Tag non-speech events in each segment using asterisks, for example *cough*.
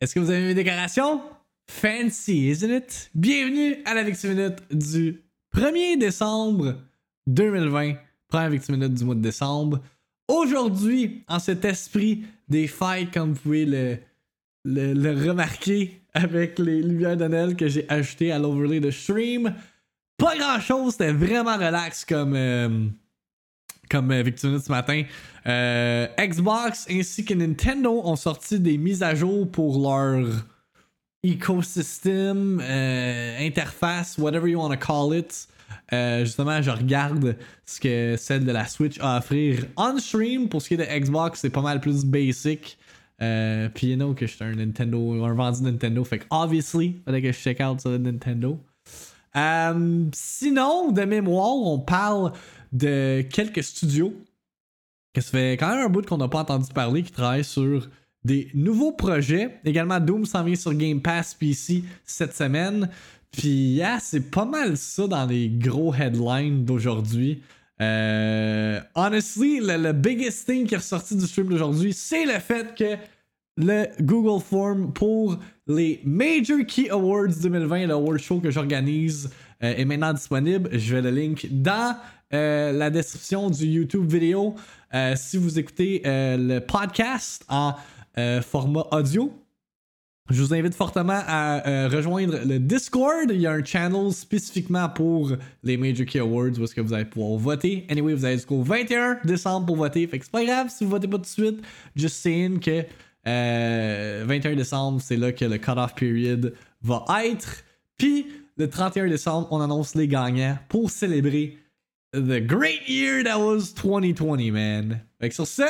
Est-ce que vous avez mes décorations? Fancy, isn't it? Bienvenue à la Victime Minute du 1er décembre 2020. Première Victime Minute du mois de décembre. Aujourd'hui, en cet esprit des fêtes, comme vous pouvez le, le, remarquer avec les lumières de Noël que j'ai ajoutées à l'overlay de stream, pas grand chose, c'était vraiment relax comme. euh, comme euh, Victime Minute ce matin. Euh, Xbox ainsi que Nintendo ont sorti des mises à jour pour leur écosystème, euh, interface, whatever you want to call it. Justement, je regarde ce que celle de la Switch a à offrir on stream. Pour ce qui est de Xbox, c'est pas mal plus basic. Puis, you know que je suis un Nintendo, un vendu Nintendo. Fait que, obviously, fallait que je check out sur le Nintendo. Sinon, de mémoire, on parle de quelques studios que ça fait quand même un bout qu'on n'a pas entendu parler qui travaillent sur des nouveaux projets. Également, Doom s'en vient sur Game Pass PC cette semaine. Puis, c'est pas mal ça dans les gros headlines d'aujourd'hui. Euh, honestly, le, biggest thing qui est ressorti du stream d'aujourd'hui, c'est le fait que le Google Form pour les Major Key Awards 2020, le award show que j'organise, euh, est maintenant disponible. Je vais le link dans euh, la description du YouTube vidéo. Euh, si vous écoutez euh, le podcast en format audio, je vous invite fortement à rejoindre le Discord. Il y a un channel spécifiquement pour les Major Key Awards où est-ce que vous allez pouvoir voter. Anyway, vous avez jusqu'au 21 décembre pour voter. Fait que c'est pas grave si vous votez pas tout de suite. Just saying que euh, 21 décembre, c'est là que le cut-off period va être. Puis le 31 décembre, on annonce les gagnants pour célébrer the great year that was 2020, man. Fait sur ce,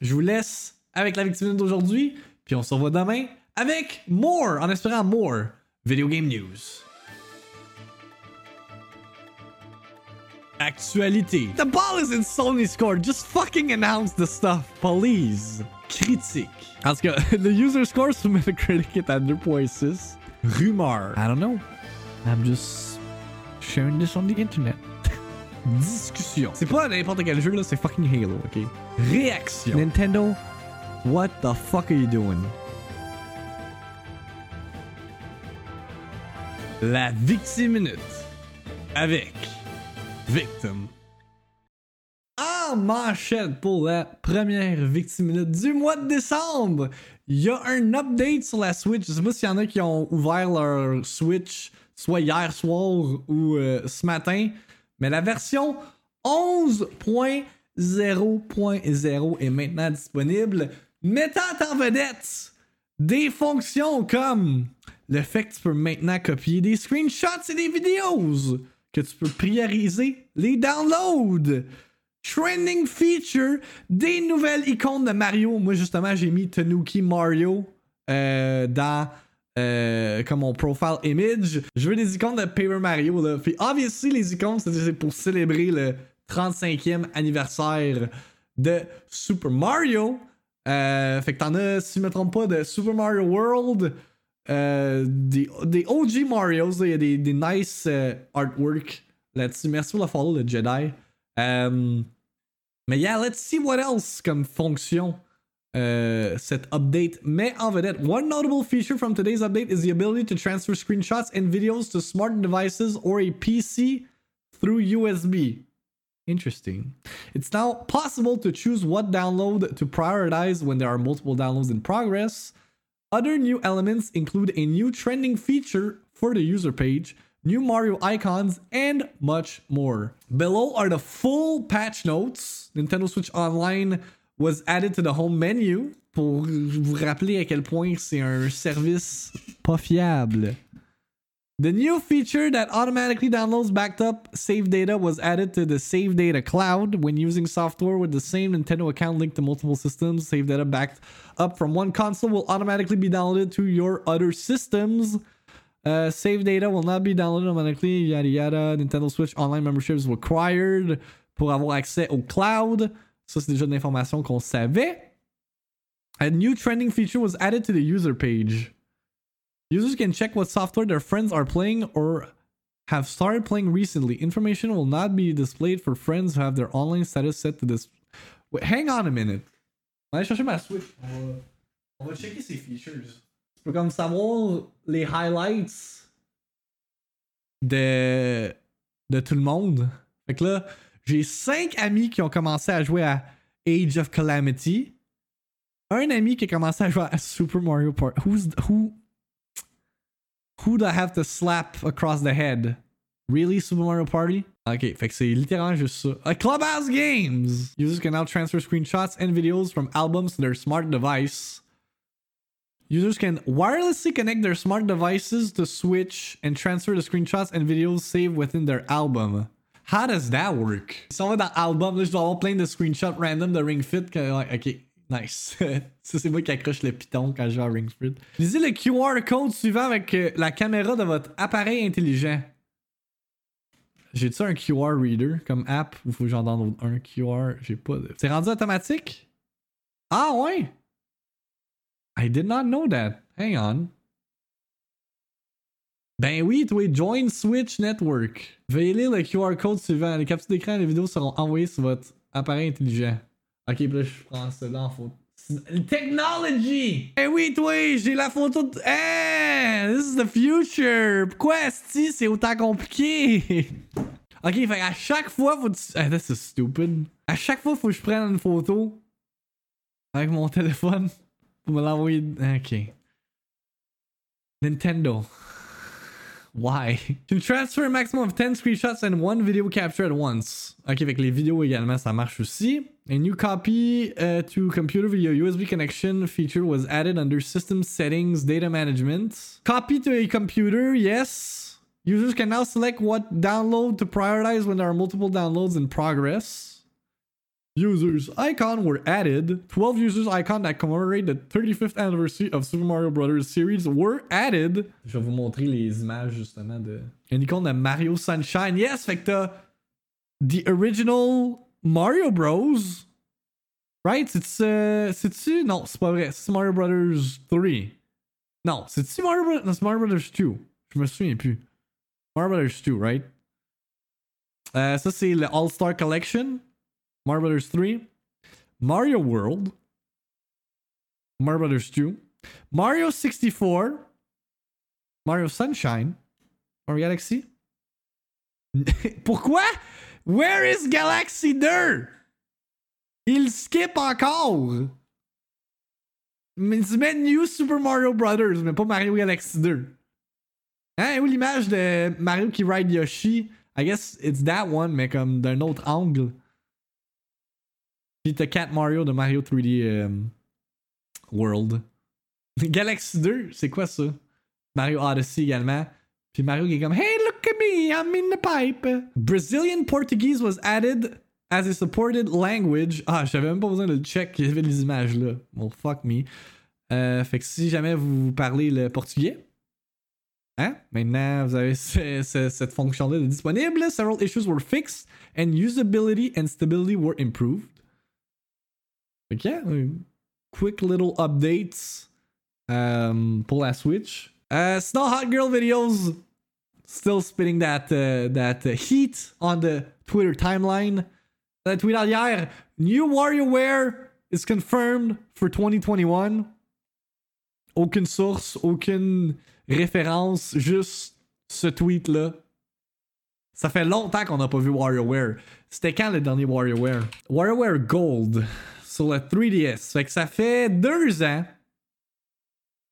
je vous laisse avec la victime d'aujourd'hui. Puis on se revoit demain avec more, en espérant more, video game news. Actualité. The ball is in Sony's court. Just fucking announce the stuff, please. Critique. En tout cas, *laughs* the user score sur Metacritic est à 2.6. Rumeur. I don't know. I'm just sharing this on the internet. Discussion. C'est pas n'importe quel jeu là, c'est fucking Halo, ok? Réaction. Nintendo, what the fuck are you doing? La Victime Minute avec Victim. En manchette pour la première Victime Minute du mois de décembre, il y a un update sur la Switch. Je sais pas s'il y en a qui ont ouvert leur Switch soit hier soir ou euh, ce matin, mais la version 11.0.0 est maintenant disponible, mettant en vedette des fonctions comme le fait que tu peux maintenant copier des screenshots et des vidéos, que tu peux prioriser les downloads, trending feature, des nouvelles icônes de Mario. Moi, justement, j'ai mis Tanuki Mario euh, dans euh, comme mon profile image. Je veux des icônes de Paper Mario. Là. Puis, obviously, les icônes, c'est pour célébrer le 35e anniversaire de Super Mario. Euh, fait que t'en as, si je me trompe pas, de Super Mario World, euh, des, des OG Marios, il y a des, nice artwork là-dessus. Merci pour le follow, le Jedi. Euh, mais yeah, let's see what else comme fonction euh, cet update met en vedette. One notable feature from today's update is the ability to transfer screenshots and videos to smart devices or a PC through USB. Interesting. It's now possible to choose what download to prioritize when there are multiple downloads in progress. Other new elements include a new trending feature for the user page, new Mario icons, and much more. Below are the full patch notes. Nintendo Switch Online was added to the home menu pour vous rappeler à quel point c'est un service pas fiable. The new feature that automatically downloads backed up save data was added to the Save Data Cloud when using software with the same Nintendo account linked to multiple systems. Save data backed up from one console will automatically be downloaded to your other systems. Uh, save data will not be downloaded automatically. Yada yada. Nintendo Switch Online membership is required pour avoir accès au cloud. Ça, c'est déjà de l'information qu'on savait. A new trending feature was added to the user page. Users can check what software their friends are playing or have started playing recently. Information will not be displayed for friends who have their online status set to this. Wait, hang on a minute. On va chercher ma Switch. On va, checker ses features. peux comme savoir les highlights de, de tout le monde. Fait que là, j'ai 5 amis qui ont commencé à jouer à Age of Calamity. Un ami qui a commencé à jouer à Super Mario Party. Who's, who, who do I have to slap across the head? Really, Super Mario Party? Ok, fait que c'est littéralement juste ça. A Clubhouse Games! Users can now transfer screenshots and videos from albums to their smart device. Users can wirelessly connect their smart devices to Switch and transfer the screenshots and videos saved within their album. How does that work? Si on va dans album, là, je dois avoir plein de screenshots random de Ring Fit. Ok, nice. *laughs* ça, c'est moi qui accroche le piton quand je joue à Ring Fit. Lisez le QR code suivant avec euh, la caméra de votre appareil intelligent. J'ai-tu un QR reader comme app ou faut que j'en download un QR? J'ai pas de. C'est rendu automatique? Ah ouais! I did not know that. Hang on. Ben oui, toi, join Switch Network. Veuillez le QR code suivant. Les captures d'écran et les vidéos seront envoyées sur votre appareil intelligent. Ok, puis là, je prends cela en photo. Technology! Eh oui, toi, j'ai la photo de. Hey, this is the future! Pourquoi, Asti, c'est autant compliqué? *laughs* ok, fait à chaque fois, faut. Ah, this is stupid. À chaque fois, faut que je prenne une photo avec mon *laughs* téléphone pour me l'envoyer. Ok. Nintendo. Why? *laughs* Can transfer a maximum of 10 screenshots and one video capture at once. Ok, avec les vidéos également, ça marche aussi. A new copy uh, to computer video USB connection feature was added under System Settings Data Management. Copy to a computer, yes. Users can now select what download to prioritize when there are multiple downloads in progress. Users icon were added. 12 users icon that commemorate the 35th anniversary of Super Mario Bros. series were added. Je vais vous montrer les images justement de. Une icône de Mario Sunshine. Yes, fait que t'as the original Mario Bros. Right? C'est euh, c'est-tu Non, c'est pas vrai. C'est Mario Brothers 3. Non, c'est-tu Mario? Non, c'est Mario Brothers 2. Je me souviens plus. Mario Brothers 2, right? Euh, ça, c'est le All-Star Collection. Brothers 3, Mario World, Brothers 2, Mario 64, Mario Sunshine, Mario Galaxy. *laughs* Pourquoi? Where is Galaxy 2? Il skip encore. Mais tu New Super Mario Brothers, mais pas Mario Galaxy 2. Hein, où l'image de Mario qui ride Yoshi? I guess it's that one, mais comme d'un autre angle. Puis t'as 4 Mario de Mario 3D euh, World. Galaxy 2, c'est quoi ça? Mario Odyssey également. Puis Mario qui est comme Hey, look at me, I'm in the pipe. Brazilian Portuguese was added as a supported language. Ah, j'avais même pas besoin de le check, il y avait les images là. Well, fuck me. Euh, fait que si jamais vous parlez le portugais, hein, maintenant vous avez *laughs* cette fonction-là disponible. Several issues were fixed and usability and stability were improved. Fait que, yeah, quick little updates um, pour la Switch. Uh, Snow Hot Girl videos still spitting that, uh, that uh, heat on the Twitter timeline. La tweet hier, New WarioWare is confirmed for 2021. Aucune source, aucune référence, juste ce tweet-là. Ça fait longtemps qu'on n'a pas vu WarioWare. C'était quand le dernier WarioWare? WarioWare Gold sur le 3DS. Fait que ça fait deux ans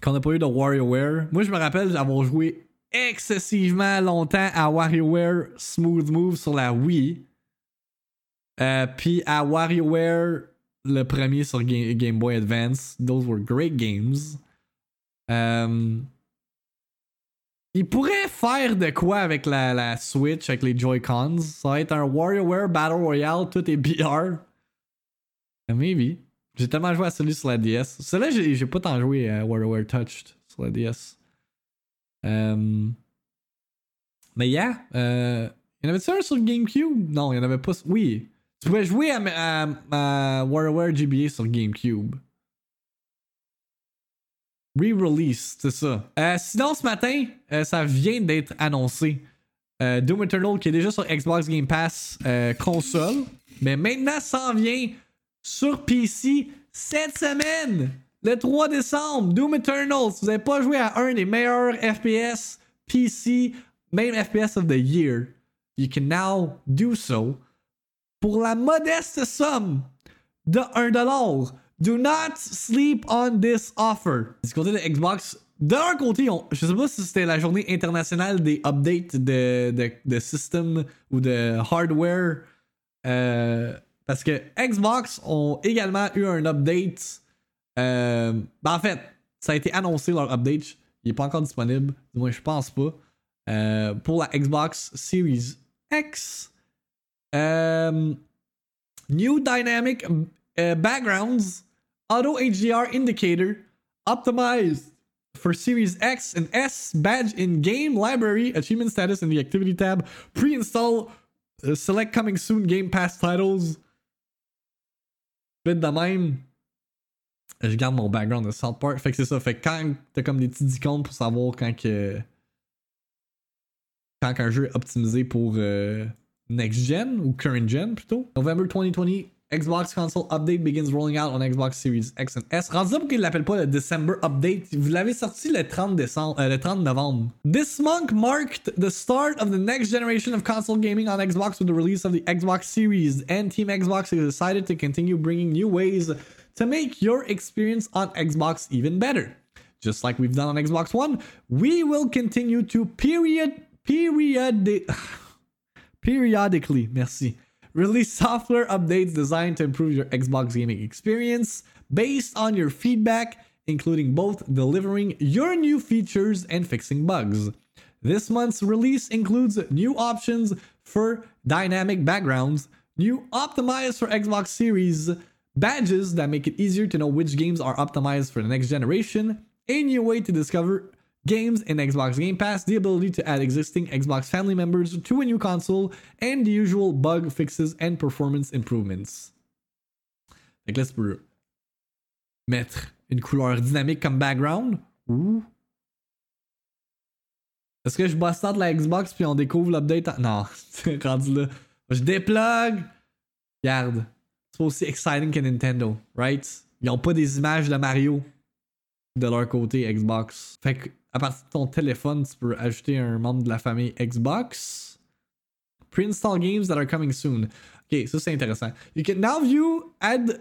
qu'on n'a pas eu de WarioWare. Moi, je me rappelle avoir joué excessivement longtemps à WarioWare Smooth Move sur la Wii. Euh, puis à WarioWare, le premier sur Game, Boy Advance. Those were great games. Euh, il pourrait faire de quoi avec la, la Switch, avec les Joy-Cons. Ça va être un WarioWare Battle Royale, tout est BR. Maybe. J'ai tellement joué à celui sur la DS. Celui-là, j'ai pas tant joué à WarioWare Touched sur la DS. Um, mais yeah. Euh, y en avait-tu un sur GameCube? Non, il y en avait pas. Oui. Tu pouvais jouer à, à, GBA sur GameCube. Re-release, c'est ça. Euh, sinon, ce matin, euh, ça vient d'être annoncé. Euh, Doom Eternal qui est déjà sur Xbox Game Pass console. Mais maintenant, ça en vient sur PC cette semaine. le 3 décembre, Doom Eternal. Si vous n'avez pas joué à un des meilleurs FPS PC, même FPS of the year, you can now do so pour la modeste somme de 1$. Do not sleep on this offer. Du côté de Xbox, de leur côté, on, je sais pas si c'était la journée internationale des updates de, de, de system ou de hardware. Euh, parce que Xbox ont également eu un update. Euh, ben en fait, ça a été annoncé leur update. Il n'est pas encore disponible. Moi, je pense pas. Euh, pour la Xbox Series X. Um, new dynamic backgrounds, auto HDR indicator, optimized for Series X and S, badge in game library, achievement status in the activity tab, pre-install, uh, select coming soon Game Pass titles. De même, je garde mon background de South Park. Fait que c'est ça. Fait que quand t'as comme des petits icônes pour savoir quand que. Quand un jeu est optimisé pour. Euh, next gen ou current gen plutôt. November 2020, Xbox console update begins rolling out on Xbox Series X and S. Rendu pourquoi il l'appelle pas le December update. Vous l'avez sorti le 30 décembre, euh, le 30 novembre. This month marked the start of the next generation of console gaming on Xbox with the release of the Xbox Series, and Team Xbox has decided to continue bringing new ways to make your experience on Xbox even better. Just like we've done on Xbox One, we will continue to period period *laughs* periodically, merci, release software updates designed to improve your Xbox gaming experience based on your feedback, including both delivering your new features and fixing bugs. This month's release includes new options for dynamic backgrounds, new optimized for Xbox Series badges that make it easier to know which games are optimized for the next generation, a new way to discover games in Xbox Game Pass, the ability to add existing Xbox family members to a new console, and the usual bug fixes and performance improvements. Fait que là, tu peux mettre une couleur dynamique comme background ou. Est-ce que je bosse de la Xbox puis on découvre l'update? En... Non, *laughs* rendu là. Je déplug. Regarde. C'est pas aussi exciting que Nintendo, right? Ils ont pas des images de Mario de leur côté Xbox. Fait que à partir de ton téléphone, tu peux ajouter un membre de la famille Xbox. Pre-install games that are coming soon. Ok, ça c'est intéressant. You can now view, add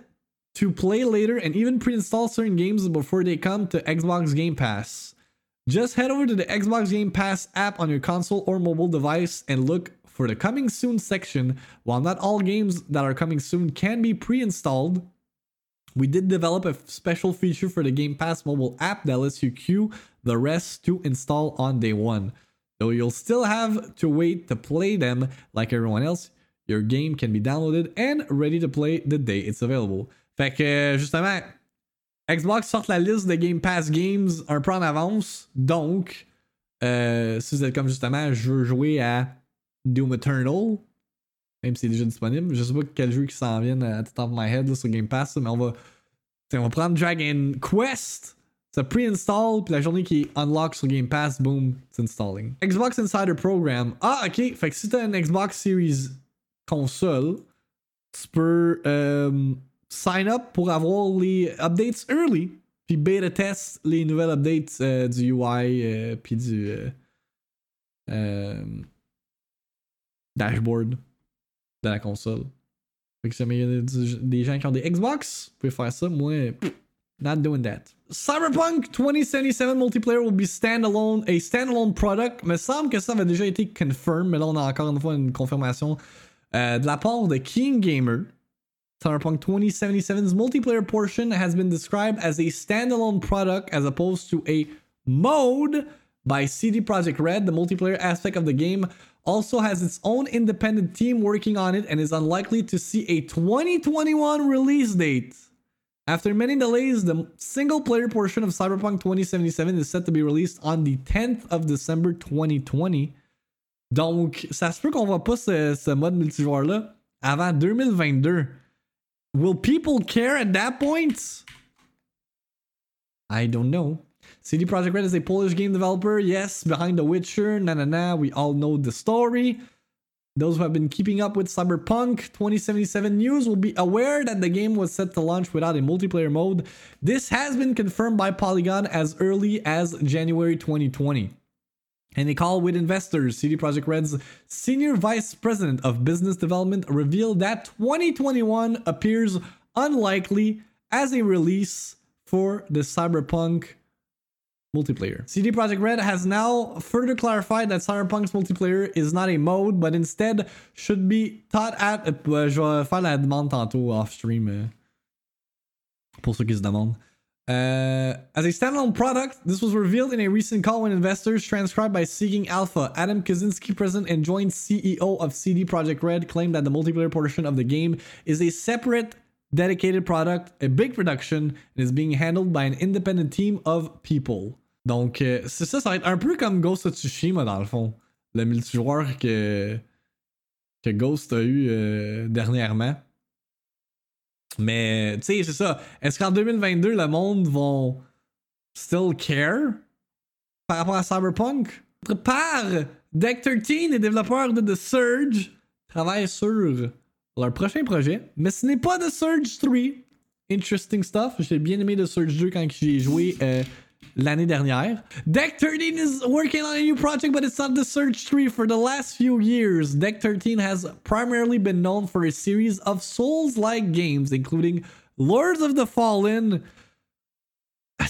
to play later, and even pre-install certain games before they come to Xbox Game Pass. Just head over to the Xbox Game Pass app on your console or mobile device and look for the coming soon section. While not all games that are coming soon can be pre-installed, we did develop a special feature for the Game Pass mobile app that lets you queue the rest to install on day one. Though you'll still have to wait to play them like everyone else, your game can be downloaded and ready to play the day it's available. Fait que justement, Xbox sort la liste de Game Pass Games un peu en avance. Donc, euh, si vous êtes comme justement, je veux jouer à Doom Eternal, même si c'est déjà disponible, je sais pas quel jeu qui s'en vient à the top of my head là, sur Game Pass, mais on va, on va prendre Dragon Quest. C'est pre-install, puis la journée qui est unlock sur Game Pass, boom, c'est installing. Xbox Insider Program. Ah, ok. Fait que si t'as une Xbox Series console, tu peux euh, sign up pour avoir les updates early, puis beta test les nouvelles updates euh, du UI, euh, puis du euh, dashboard de la console. Fait que si il y a des gens qui ont des Xbox, vous pouvez faire ça. Moi, not doing that. Cyberpunk 2077 multiplayer will be standalone, a standalone product. Me semble que ça avait déjà été confirmed, mais là on a encore une fois une confirmation euh, de la part de King Gamer. Cyberpunk 2077's multiplayer portion has been described as a standalone product as opposed to a mode by CD Projekt Red. The multiplayer aspect of the game also has its own independent team working on it and is unlikely to see a 2021 release date. After many delays, the single player portion of Cyberpunk 2077 is set to be released on the 10th of December 2020. Donc, ça se peut qu'on voit pas ce, ce mode multijoueur-là avant 2022. Will people care at that point? I don't know. CD Projekt Red is a Polish game developer, yes, behind The Witcher, na na na, we all know the story. Those who have been keeping up with Cyberpunk 2077 news will be aware that the game was set to launch without a multiplayer mode. This has been confirmed by Polygon as early as January 2020. In a call with investors, CD Projekt Red's senior vice president of business development revealed that 2021 appears unlikely as a release for the Cyberpunk multiplayer. CD Projekt Red has now further clarified that Cyberpunk's multiplayer is not a mode, but instead should be taught at. Euh, je vais faire la demande tantôt off stream euh, pour ceux qui se demandent. Uh, as a standalone product, this was revealed in a recent call when investors transcribed by Seeking Alpha. Adam Kaczynski, president and joint CEO of CD Projekt Red, claimed that the multiplayer portion of the game is a separate, dedicated product, a big production, and is being handled by an independent team of people. Donc, euh, c'est ça, ça va être un peu comme Ghost of Tsushima dans le fond. Le multijoueur que, que Ghost a eu euh, dernièrement. Mais, tu sais, c'est ça. Est-ce qu'en 2022, le monde va still care par rapport à Cyberpunk? Par Deck 13, les développeurs de The Surge travaillent sur leur prochain projet, mais ce n'est pas The Surge 3. Interesting stuff. J'ai bien aimé The Surge 2 quand j'ai joué euh, l'année dernière. Deck 13 is working on a new project, but it's not the Surge 3. For the last few years, Deck 13 has primarily been known for a series of Souls like games, including Lords of the Fallen. I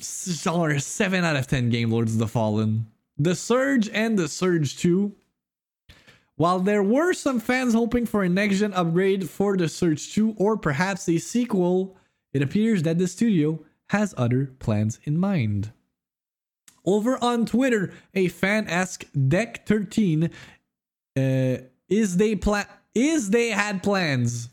genre a 7 out of 10 game, Lords of the Fallen. The Surge and the Surge 2. While there were some fans hoping for a next gen upgrade for the Surge 2 or perhaps a sequel, it appears that the studio has other plans in mind. Over on Twitter, a fan asked Deck 13 uh, is they plan is they had plans.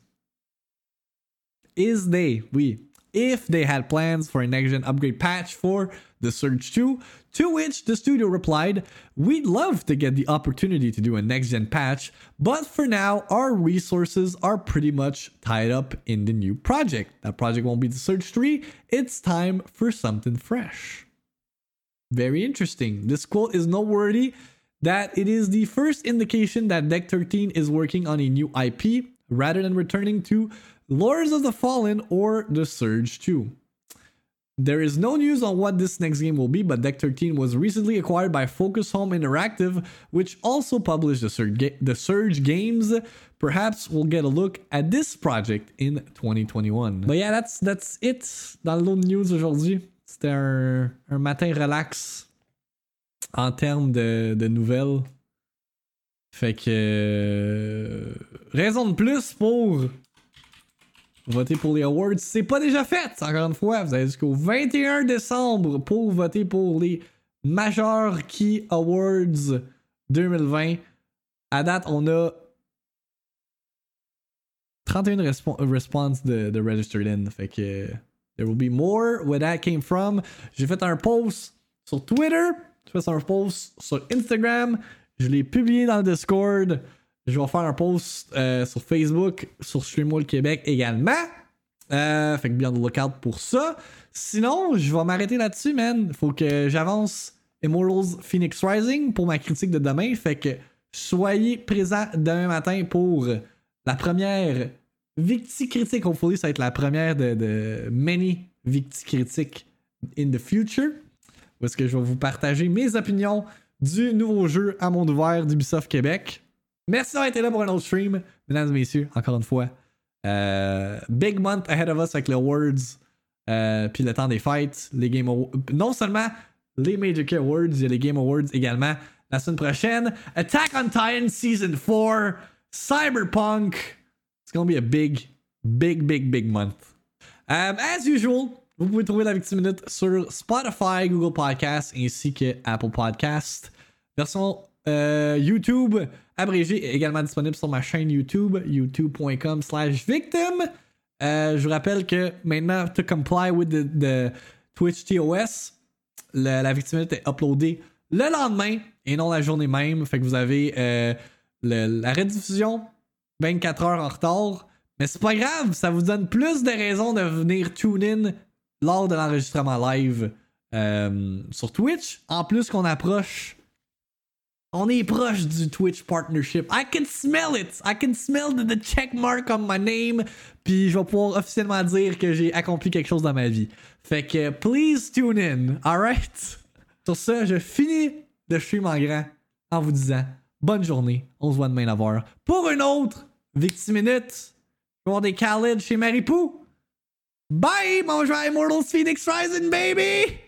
Is they, we, if they had plans for a next gen upgrade patch for the Surge 2, to which the studio replied, We'd love to get the opportunity to do a next gen patch, but for now, our resources are pretty much tied up in the new project. That project won't be the Surge 3, it's time for something fresh. Very interesting. This quote is noteworthy that it is the first indication that Deck 13 is working on a new IP rather than returning to Lords of the Fallen or The Surge 2. There is no news on what this next game will be, but Deck 13 was recently acquired by Focus Home Interactive, which also published the Surge, the Surge games. Perhaps we'll get a look at this project in 2021. But yeah, that's that's it dans l'autre news aujourd'hui. C'était un, un, matin relax en termes de, de nouvelles. Fait que euh, raison de plus pour voter pour les awards. C'est pas déjà fait, encore une fois. Vous avez jusqu'au 21 décembre pour voter pour les Major Key Awards 2020. À date, on a 31 resp responses de, de registered in. Fait que there will be more where that came from. J'ai fait un post sur Twitter. J'ai fait un post sur Instagram. Je l'ai publié dans le Discord. Je vais faire un post euh, sur Facebook, sur Streamwall Québec également. Euh, fait que bien de lookout pour ça. Sinon, je vais m'arrêter là-dessus, man. Faut que j'avance Immortals Phoenix Rising pour ma critique de demain. Fait que soyez présents demain matin pour la première Victi critique. Hopefully, ça va être la première de, de many Victi critiques in the future. Où est-ce que je vais vous partager mes opinions du nouveau jeu à monde ouvert d'Ubisoft Québec. Merci d'avoir été là pour un autre stream, mesdames et messieurs, encore une fois. Euh, big month ahead of us avec les awards, euh, puis le temps des fights, les Game Awards. Non seulement les Major Key Awards, il y a les Game Awards également la semaine prochaine. Attack on Titan Season 4, Cyberpunk. It's gonna be a big, big, big, big month. Um, as usual, vous pouvez trouver la Victime Minute sur Spotify, Google Podcasts ainsi que Apple Podcasts. Version euh, YouTube abrégé également disponible sur ma chaîne YouTube, youtube.com slash victim. Euh, je vous rappelle que maintenant, to comply with the, Twitch TOS, la victimité est uploadée le lendemain et non la journée même. Fait que vous avez euh, la rediffusion 24 heures en retard. Mais c'est pas grave, ça vous donne plus de raisons de venir tune in lors de l'enregistrement live euh, sur Twitch. En plus qu'on approche On est proche du Twitch partnership. I can smell it. I can smell the, check mark on my name. Puis je vais pouvoir officiellement dire que j'ai accompli quelque chose dans ma vie. Fait que please tune in. Alright? Sur ce, je finis de stream en grand en vous disant bonne journée. On se voit demain à voir pour une autre Victime Minute. Je vais avoir des Khaled chez Maripou. Bye, mon joueur Immortals Phoenix Rising, baby!